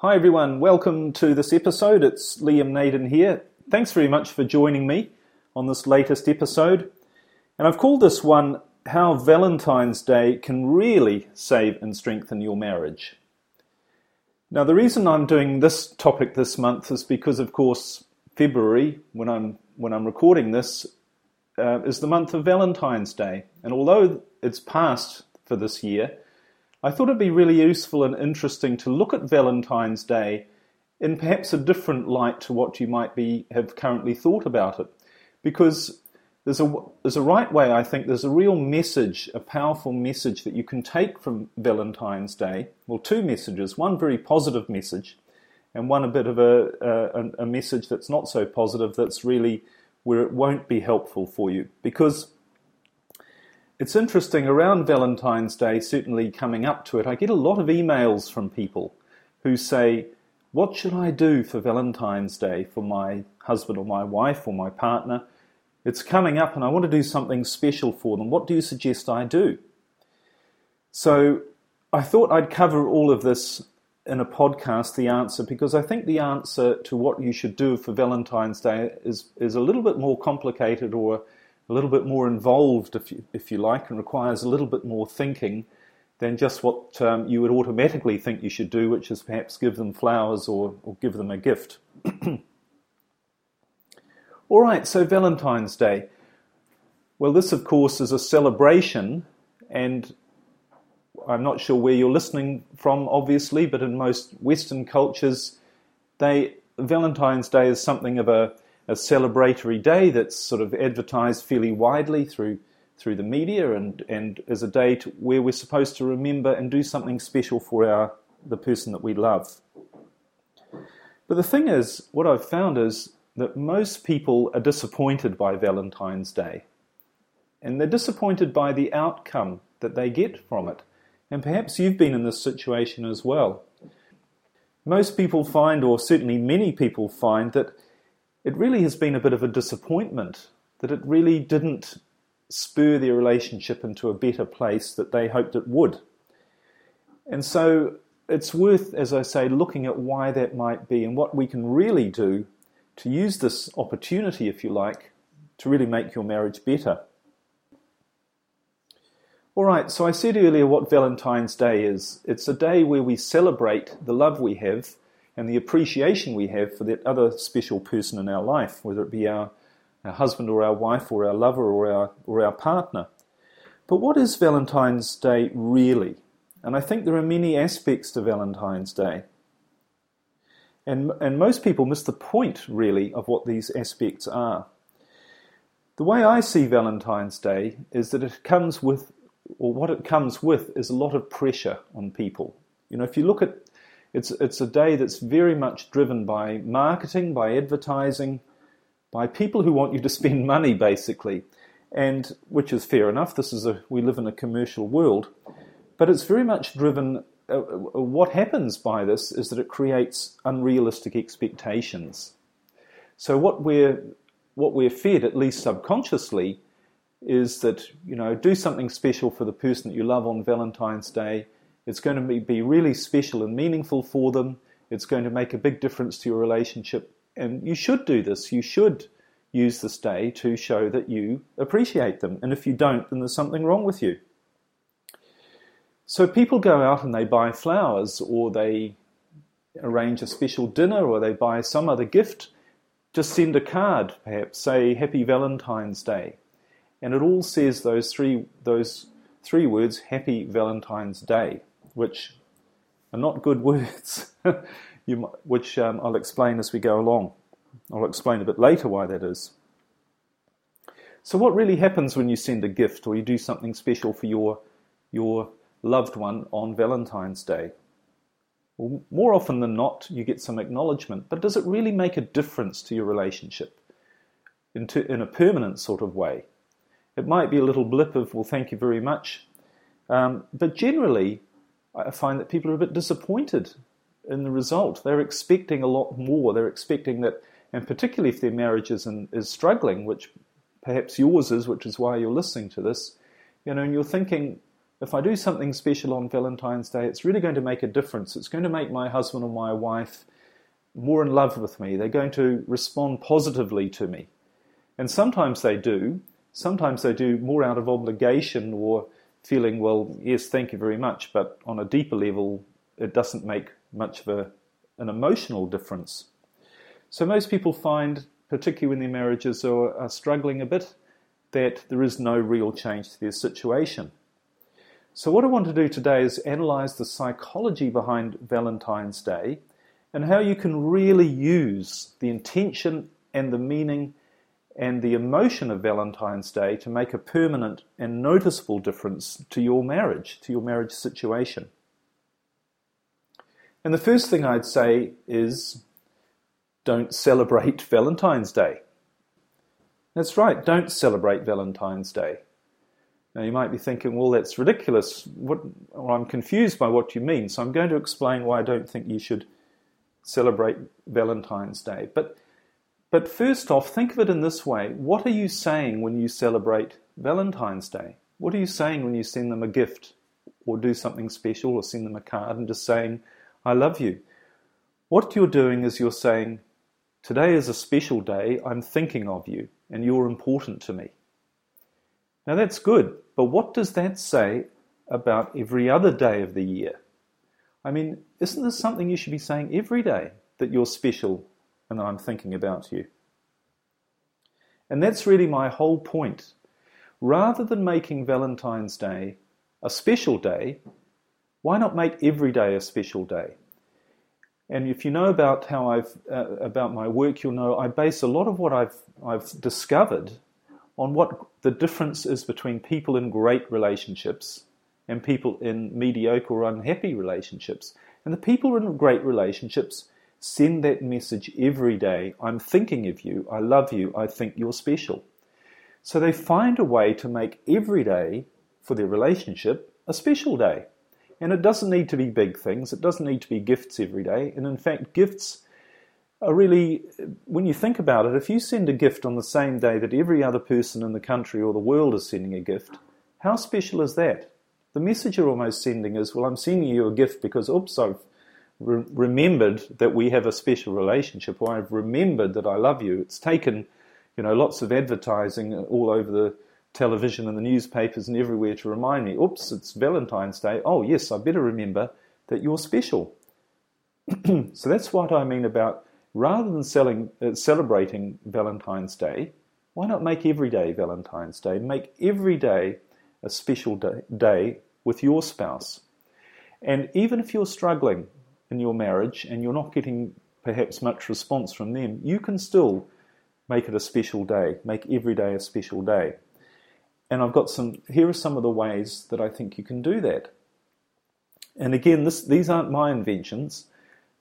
Hi everyone, welcome to this episode. It's Liam Naden here. Thanks very much for joining me on this latest episode. And I've called this one How Valentine's Day Can Really Save and Strengthen Your Marriage. Now, the reason I'm doing this topic this month is because, of course, February, when I'm, when I'm recording this, uh, is the month of Valentine's Day. And although it's past for this year, I thought it'd be really useful and interesting to look at Valentine's Day in perhaps a different light to what you might be have currently thought about it, because there's a there's a right way. I think there's a real message, a powerful message that you can take from Valentine's Day. Well, two messages: one very positive message, and one a bit of a a, a message that's not so positive. That's really where it won't be helpful for you because it's interesting, around Valentine's Day, certainly coming up to it, I get a lot of emails from people who say, What should I do for Valentine's Day for my husband or my wife or my partner? It's coming up and I want to do something special for them. What do you suggest I do? So I thought I'd cover all of this in a podcast, the answer, because I think the answer to what you should do for Valentine's Day is, is a little bit more complicated or a little bit more involved, if you, if you like, and requires a little bit more thinking than just what um, you would automatically think you should do, which is perhaps give them flowers or, or give them a gift. All right, so Valentine's Day. Well, this, of course, is a celebration, and I'm not sure where you're listening from, obviously, but in most Western cultures, they Valentine's Day is something of a a celebratory day that's sort of advertised fairly widely through through the media and, and as a day to, where we're supposed to remember and do something special for our the person that we love. But the thing is, what I've found is that most people are disappointed by Valentine's Day. And they're disappointed by the outcome that they get from it. And perhaps you've been in this situation as well. Most people find, or certainly many people find, that it really has been a bit of a disappointment that it really didn't spur their relationship into a better place that they hoped it would. And so it's worth, as I say, looking at why that might be and what we can really do to use this opportunity, if you like, to really make your marriage better. All right, so I said earlier what Valentine's Day is. It's a day where we celebrate the love we have and the appreciation we have for that other special person in our life, whether it be our, our husband or our wife or our lover or our, or our partner. But what is Valentine's Day really? And I think there are many aspects to Valentine's Day. And, and most people miss the point, really, of what these aspects are. The way I see Valentine's Day is that it comes with, or what it comes with, is a lot of pressure on people. You know, if you look at it's, it's a day that's very much driven by marketing, by advertising, by people who want you to spend money, basically, and which is fair enough. This is a we live in a commercial world, but it's very much driven. Uh, uh what happens by this is that it creates unrealistic expectations. So what we're what we're fed, at least subconsciously, is that you know do something special for the person that you love on Valentine's Day it's going to be really special and meaningful for them. It's going to make a big difference to your relationship. And you should do this. You should use this day to show that you appreciate them. And if you don't, then there's something wrong with you. So people go out and they buy flowers or they arrange a special dinner or they buy some other gift. Just send a card, perhaps, say Happy Valentine's Day. And it all says those three, those three words, Happy Valentine's Day which are not good words, you, which um, I'll explain as we go along. I'll explain a bit later why that is. So, what really happens when you send a gift or you do something special for your, your loved one on Valentine's Day? Well, more often than not, you get some acknowledgement, but does it really make a difference to your relationship into, in a permanent sort of way? It might be a little blip of, well, thank you very much. Um, but generally, I find that people are a bit disappointed in the result. They're expecting a lot more. They're expecting that, and particularly if their marriage is, in, is struggling, which perhaps yours is, which is why you're listening to this, you know, and you're thinking, if I do something special on Valentine's Day, it's really going to make a difference. It's going to make my husband or my wife more in love with me. They're going to respond positively to me. And sometimes they do. Sometimes they do more out of obligation or feeling, well, yes, thank you very much, but on a deeper level, it doesn't make much of a, an emotional difference. So most people find, particularly when their marriages are, are struggling a bit, that there is no real change to their situation. So, what I want to do today is analyze the psychology behind Valentine's Day and how you can really use the intention and the meaning and the emotion of Valentine's Day to make a permanent and noticeable difference to your marriage, to your marriage situation. And the first thing I'd say is don't celebrate Valentine's Day. That's right, don't celebrate Valentine's Day. Now you might be thinking, well, that's ridiculous. What, well, I'm confused by what you mean, so I'm going to explain why I don't think you should celebrate Valentine's Day. But, but first off, think of it in this way what are you saying when you celebrate Valentine's Day? What are you saying when you send them a gift or do something special or send them a card and just saying, I love you? What you're doing is you're saying, Today is a special day, I'm thinking of you and you're important to me. Now that's good, but what does that say about every other day of the year? I mean, isn't this something you should be saying every day that you're special and I'm thinking about you? And that's really my whole point. Rather than making Valentine's Day a special day, why not make every day a special day? And if you know about how I've uh, about my work, you'll know I base a lot of what I've I've discovered on what the difference is between people in great relationships and people in mediocre or unhappy relationships. And the people in great relationships send that message every day. I'm thinking of you. I love you. I think you're special. So they find a way to make every day for their relationship a special day. And it doesn't need to be big things, it doesn't need to be gifts every day. And in fact, gifts are really, when you think about it, if you send a gift on the same day that every other person in the country or the world is sending a gift, how special is that? The message you're almost sending is, well, I'm sending you a gift because, oops, I've re- remembered that we have a special relationship, or I've remembered that I love you. It's taken, you know, lots of advertising all over the television and the newspapers and everywhere to remind me, oops, it's Valentine's Day. Oh, yes, I better remember that you're special. so that's what I mean about rather than selling, uh, celebrating Valentine's Day, why not make every day Valentine's Day? Make every day a special day, day with your spouse. And even if you're struggling in your marriage and you're not getting perhaps much response from them, you can still make it a special day, make every day a special day. And I've got some, here are some of the ways that I think you can do that. And again, this, these aren't my inventions.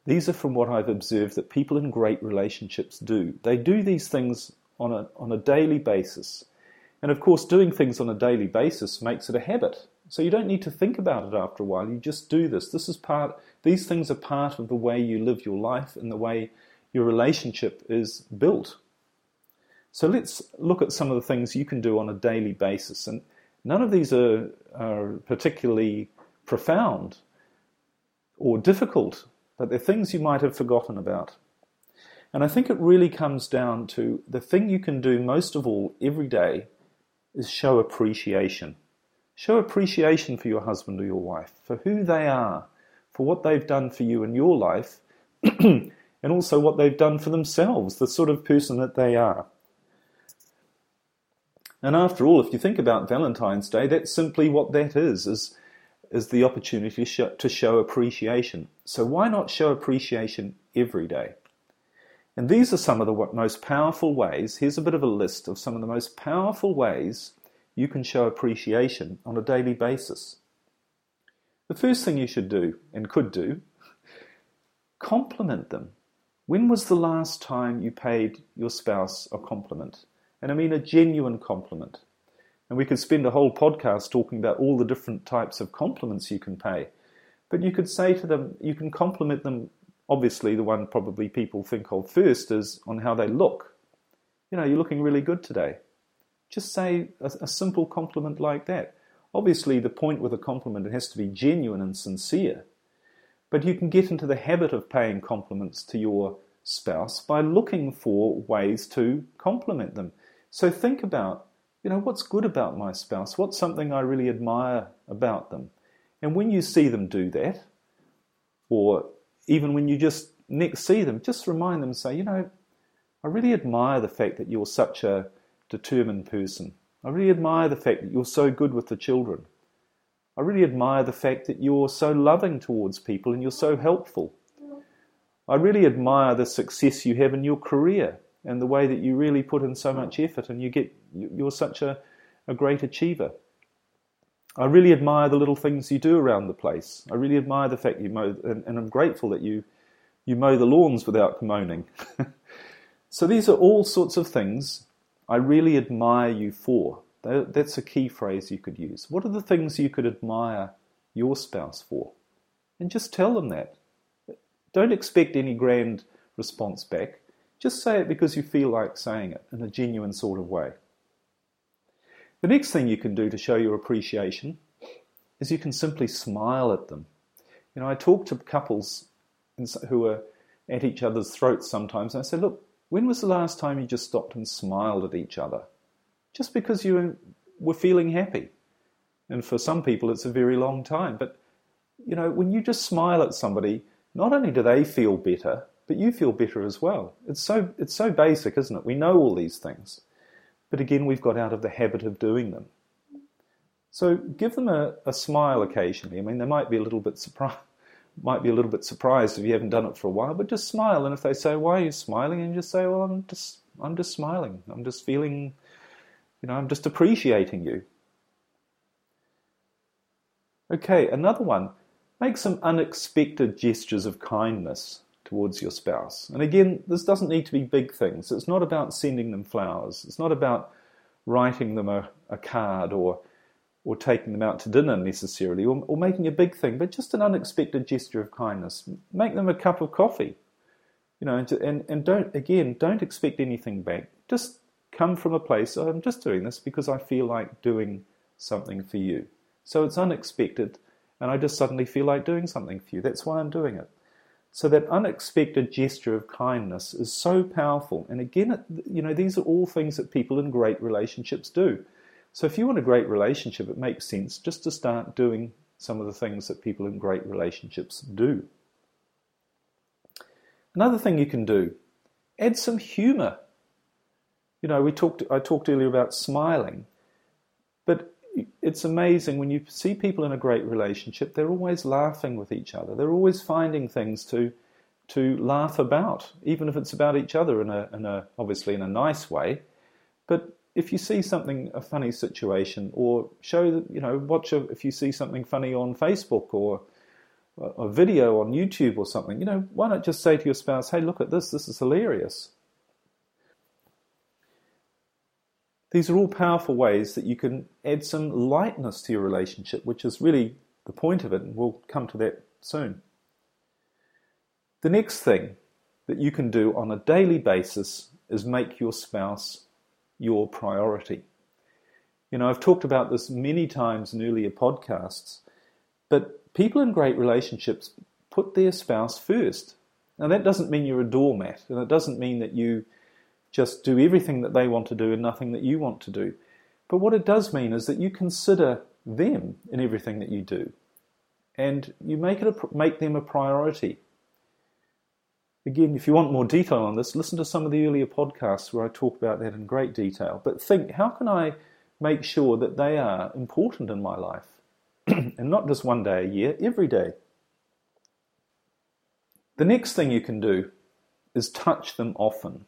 These are from what I've observed that people in great relationships do. They do these things on a, on a daily basis. And of course, doing things on a daily basis makes it a habit. So you don't need to think about it after a while. You just do this. This is part, these things are part of the way you live your life and the way your relationship is built. So let's look at some of the things you can do on a daily basis. And none of these are, are particularly profound or difficult but they're things you might have forgotten about. And I think it really comes down to the thing you can do most of all every day is show appreciation. Show appreciation for your husband or your wife, for who they are, for what they've done for you in your life, and also what they've done for themselves, the sort of person that they are. And after all, if you think about Valentine's Day, that's simply what that is, is is the opportunity to show, to show appreciation. So why not show appreciation every day? And these are some of the most powerful ways. Here's a bit of a list of some of the most powerful ways you can show appreciation on a daily basis. The first thing you should do and could do compliment them. When was the last time you paid your spouse a compliment? And I mean a genuine compliment. And we could spend a whole podcast talking about all the different types of compliments you can pay. But you could say to them, you can compliment them. Obviously, the one probably people think of first is on how they look. You know, you're looking really good today. Just say a, a simple compliment like that. Obviously, the point with a compliment, it has to be genuine and sincere. But you can get into the habit of paying compliments to your spouse by looking for ways to compliment them. So think about, you know, what's good about my spouse? What's something I really admire about them? And when you see them do that, or even when you just next see them, just remind them, say, you know, I really admire the fact that you're such a determined person. I really admire the fact that you're so good with the children. I really admire the fact that you're so loving towards people and you're so helpful. I really admire the success you have in your career and the way that you really put in so much effort and you get you're such a, a great achiever. I really admire the little things you do around the place. I really admire the fact you mow, and, and I'm grateful that you you mow the lawns without moaning. so these are all sorts of things I really admire you for. That's a key phrase you could use. What are the things you could admire your spouse for? And just tell them that. Don't expect any grand response back. Just say it because you feel like saying it in a genuine sort of way. The next thing you can do to show your appreciation is you can simply smile at them. You know, I talk to couples who are at each other's throats sometimes, and I say, look, when was the last time you just stopped and smiled at each other? just because you were feeling happy. And for some people, it's a very long time. But, you know, when you just smile at somebody, not only do they feel better, but you feel better as well. It's so, it's so basic, isn't it? We know all these things. But again, we've got out of the habit of doing them. So give them a, a smile occasionally. I mean, they might be a little bit surprised. Might be a little bit surprised if you haven't done it for a while, but just smile. And if they say, "Why are you smiling?" and you just say, "Well, I'm just, I'm just smiling. I'm just feeling you know, I'm just appreciating you. Okay, another one. Make some unexpected gestures of kindness towards your spouse. And again, this doesn't need to be big things. It's not about sending them flowers. It's not about writing them a, a card or or taking them out to dinner necessarily, or, or making a big thing, but just an unexpected gesture of kindness. Make them a cup of coffee, you know, and, and, and don't again don't expect anything back. Just come from a place I'm just doing this because I feel like doing something for you. So it's unexpected, and I just suddenly feel like doing something for you. That's why I'm doing it. So that unexpected gesture of kindness is so powerful. And again, you know, these are all things that people in great relationships do. So if you want a great relationship, it makes sense just to start doing some of the things that people in great relationships do. Another thing you can do, add some humor you know, we talked. I talked earlier about smiling, but it's amazing when you see people in a great relationship. They're always laughing with each other. They're always finding things to to laugh about, even if it's about each other in a, in a obviously in a nice way. But if you see something a funny situation, or show that you know, watch a, if you see something funny on Facebook or a video on YouTube or something, you know, why not just say to your spouse, "Hey, look at this. This is hilarious." These are all powerful ways that you can add some lightness to your relationship, which is really the point of it, and we'll come to that soon. The next thing that you can do on a daily basis is make your spouse your priority. You know, I've talked about this many times in earlier podcasts, but people in great relationships put their spouse first. Now, that doesn't mean you're a doormat, and it doesn't mean that you just do everything that they want to do and nothing that you want to do. But what it does mean is that you consider them in everything that you do, and you make it a, make them a priority. Again, if you want more detail on this, listen to some of the earlier podcasts where I talk about that in great detail. But think, how can I make sure that they are important in my life? and not just one day a year, every day. The next thing you can do is touch them often.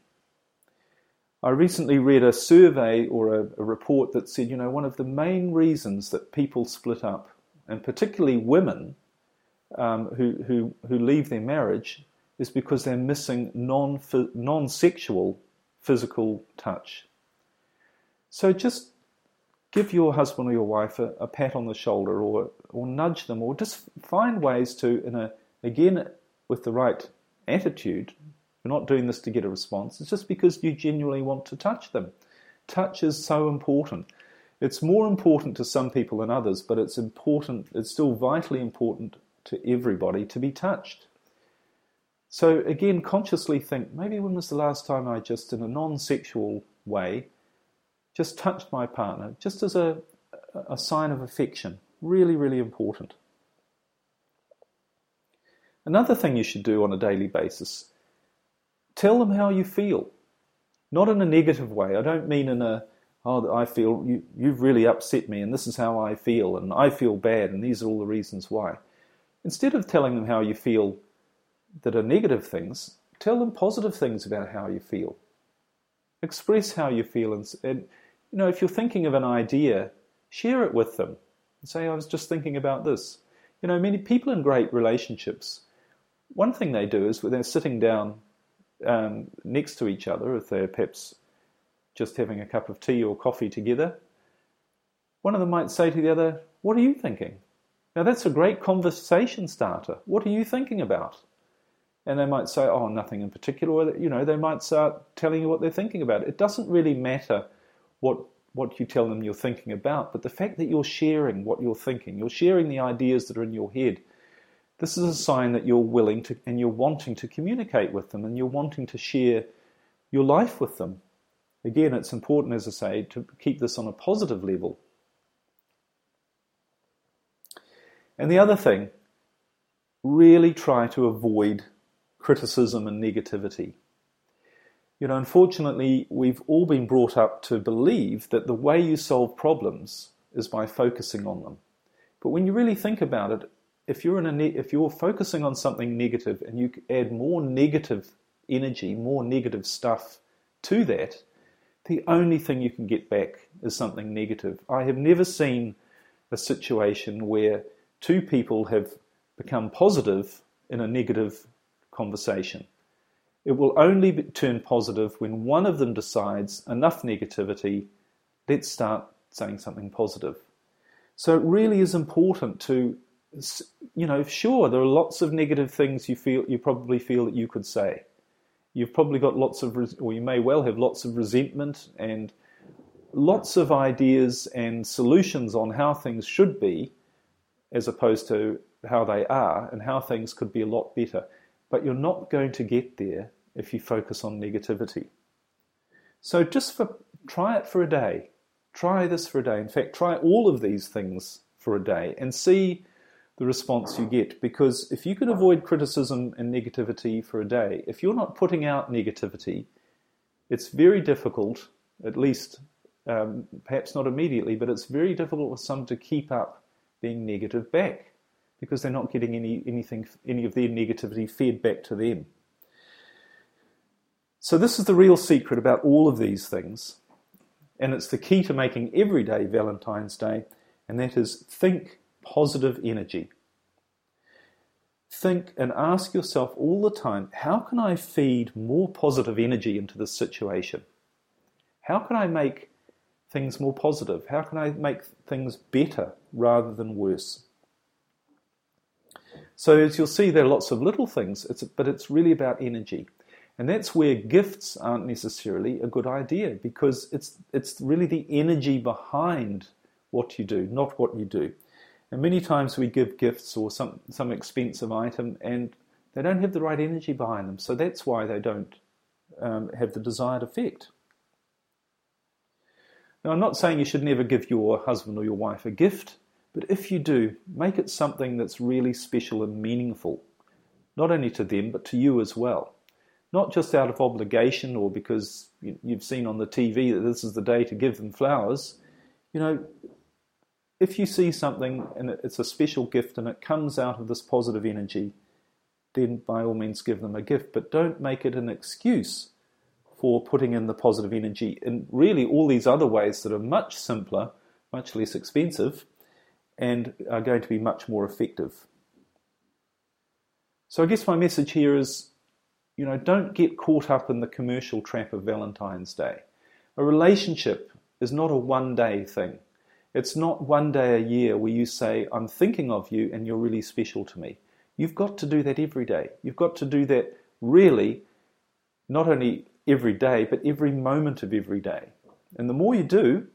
I recently read a survey or a, a, report that said, you know, one of the main reasons that people split up, and particularly women um, who, who, who leave their marriage, is because they're missing non non sexual physical touch. So just give your husband or your wife a, a, pat on the shoulder or, or nudge them or just find ways to, in a, again, with the right attitude, you're not doing this to get a response, it's just because you genuinely want to touch them. Touch is so important. It's more important to some people than others, but it's important, it's still vitally important to everybody to be touched. So again, consciously think maybe when was the last time I just, in a non sexual way, just touched my partner, just as a, a sign of affection. Really, really important. Another thing you should do on a daily basis tell them how you feel. Not in a negative way. I don't mean in a, oh, I feel you, you've really upset me and this is how I feel and I feel bad and these are all the reasons why. Instead of telling them how you feel that are negative things, tell them positive things about how you feel. Express how you feel and, and you know, if you're thinking of an idea, share it with them. And say, I was just thinking about this. You know, many people in great relationships, one thing they do is when they're sitting down um, next to each other, if they're perhaps just having a cup of tea or coffee together, one of them might say to the other, What are you thinking? Now, that's a great conversation starter. What are you thinking about? And they might say, Oh, nothing in particular. You know, they might start telling you what they're thinking about. It doesn't really matter what what you tell them you're thinking about, but the fact that you're sharing what you're thinking, you're sharing the ideas that are in your head, this is a sign that you're willing to and you're wanting to communicate with them and you're wanting to share your life with them. Again, it's important, as I say, to keep this on a positive level. And the other thing, really try to avoid criticism and negativity. You know, unfortunately, we've all been brought up to believe that the way you solve problems is by focusing on them. But when you really think about it, if you're in a ne- if you're focusing on something negative and you add more negative energy, more negative stuff to that, the only thing you can get back is something negative. I have never seen a situation where two people have become positive in a negative conversation. It will only turn positive when one of them decides enough negativity, let's start saying something positive. So it really is important to, you know, sure, there are lots of negative things you feel, you probably feel that you could say. You've probably got lots of, or you may well have lots of resentment and lots of ideas and solutions on how things should be, as opposed to how they are and how things could be a lot better. But you're not going to get there if you focus on negativity. So just for try it for a day. Try this for a day. In fact, try all of these things for a day and see the response you get. Because if you can avoid criticism and negativity for a day, if you're not putting out negativity, it's very difficult, at least um, perhaps not immediately, but it's very difficult for some to keep up being negative back because they're not getting any anything any of their negativity fed back to them. So, this is the real secret about all of these things, and it's the key to making every day Valentine's Day, and that is think positive energy. Think and ask yourself all the time how can I feed more positive energy into this situation? How can I make things more positive? How can I make things better rather than worse? So, as you'll see, there are lots of little things, it's, but it's really about energy. And that's where gifts aren't necessarily a good idea because it's, it's really the energy behind what you do, not what you do. And many times we give gifts or some, some expensive item and they don't have the right energy behind them. So that's why they don't um, have the desired effect. Now, I'm not saying you should never give your husband or your wife a gift, but if you do, make it something that's really special and meaningful, not only to them, but to you as well not just out of obligation or because you've seen on the TV that this is the day to give them flowers. You know, if you see something and it's a special gift and it comes out of this positive energy, then by all means give them a gift. But don't make it an excuse for putting in the positive energy in really all these other ways that are much simpler, much less expensive, and are going to be much more effective. So I guess my message here is You know, don't get caught up in the commercial trap of Valentine's Day. A relationship is not a one day thing. It's not one day a year where you say, I'm thinking of you and you're really special to me. You've got to do that every day. You've got to do that really, not only every day, but every moment of every day. And the more you do,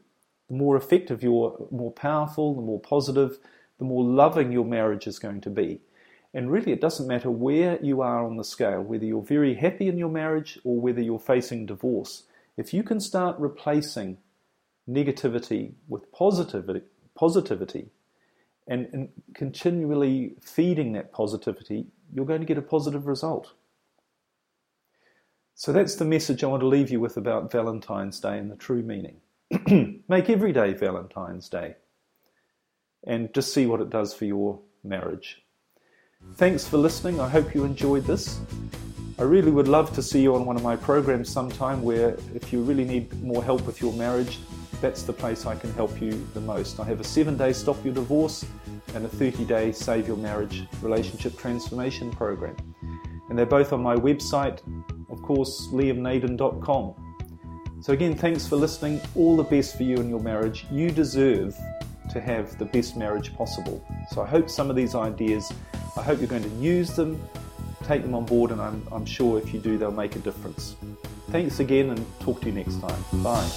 the more effective you're, more powerful, the more positive, the more loving your marriage is going to be. And really, it doesn't matter where you are on the scale, whether you're very happy in your marriage or whether you're facing divorce. If you can start replacing negativity with positivity, positivity and, and continually feeding that positivity, you're going to get a positive result. So that's the message I want to leave you with about Valentine's Day and the true meaning. Make every day Valentine's Day and just see what it does for your marriage. Thanks for listening. I hope you enjoyed this. I really would love to see you on one of my programs sometime where if you really need more help with your marriage, that's the place I can help you the most. I have a seven day stop your divorce and a 30 day save your marriage relationship transformation program. And they're both on my website, of course, liamnaden.com. So, again, thanks for listening. All the best for you and your marriage. You deserve to have the best marriage possible. So, I hope some of these ideas, I hope you're going to use them, take them on board, and I'm, I'm sure if you do, they'll make a difference. Thanks again, and talk to you next time. Bye.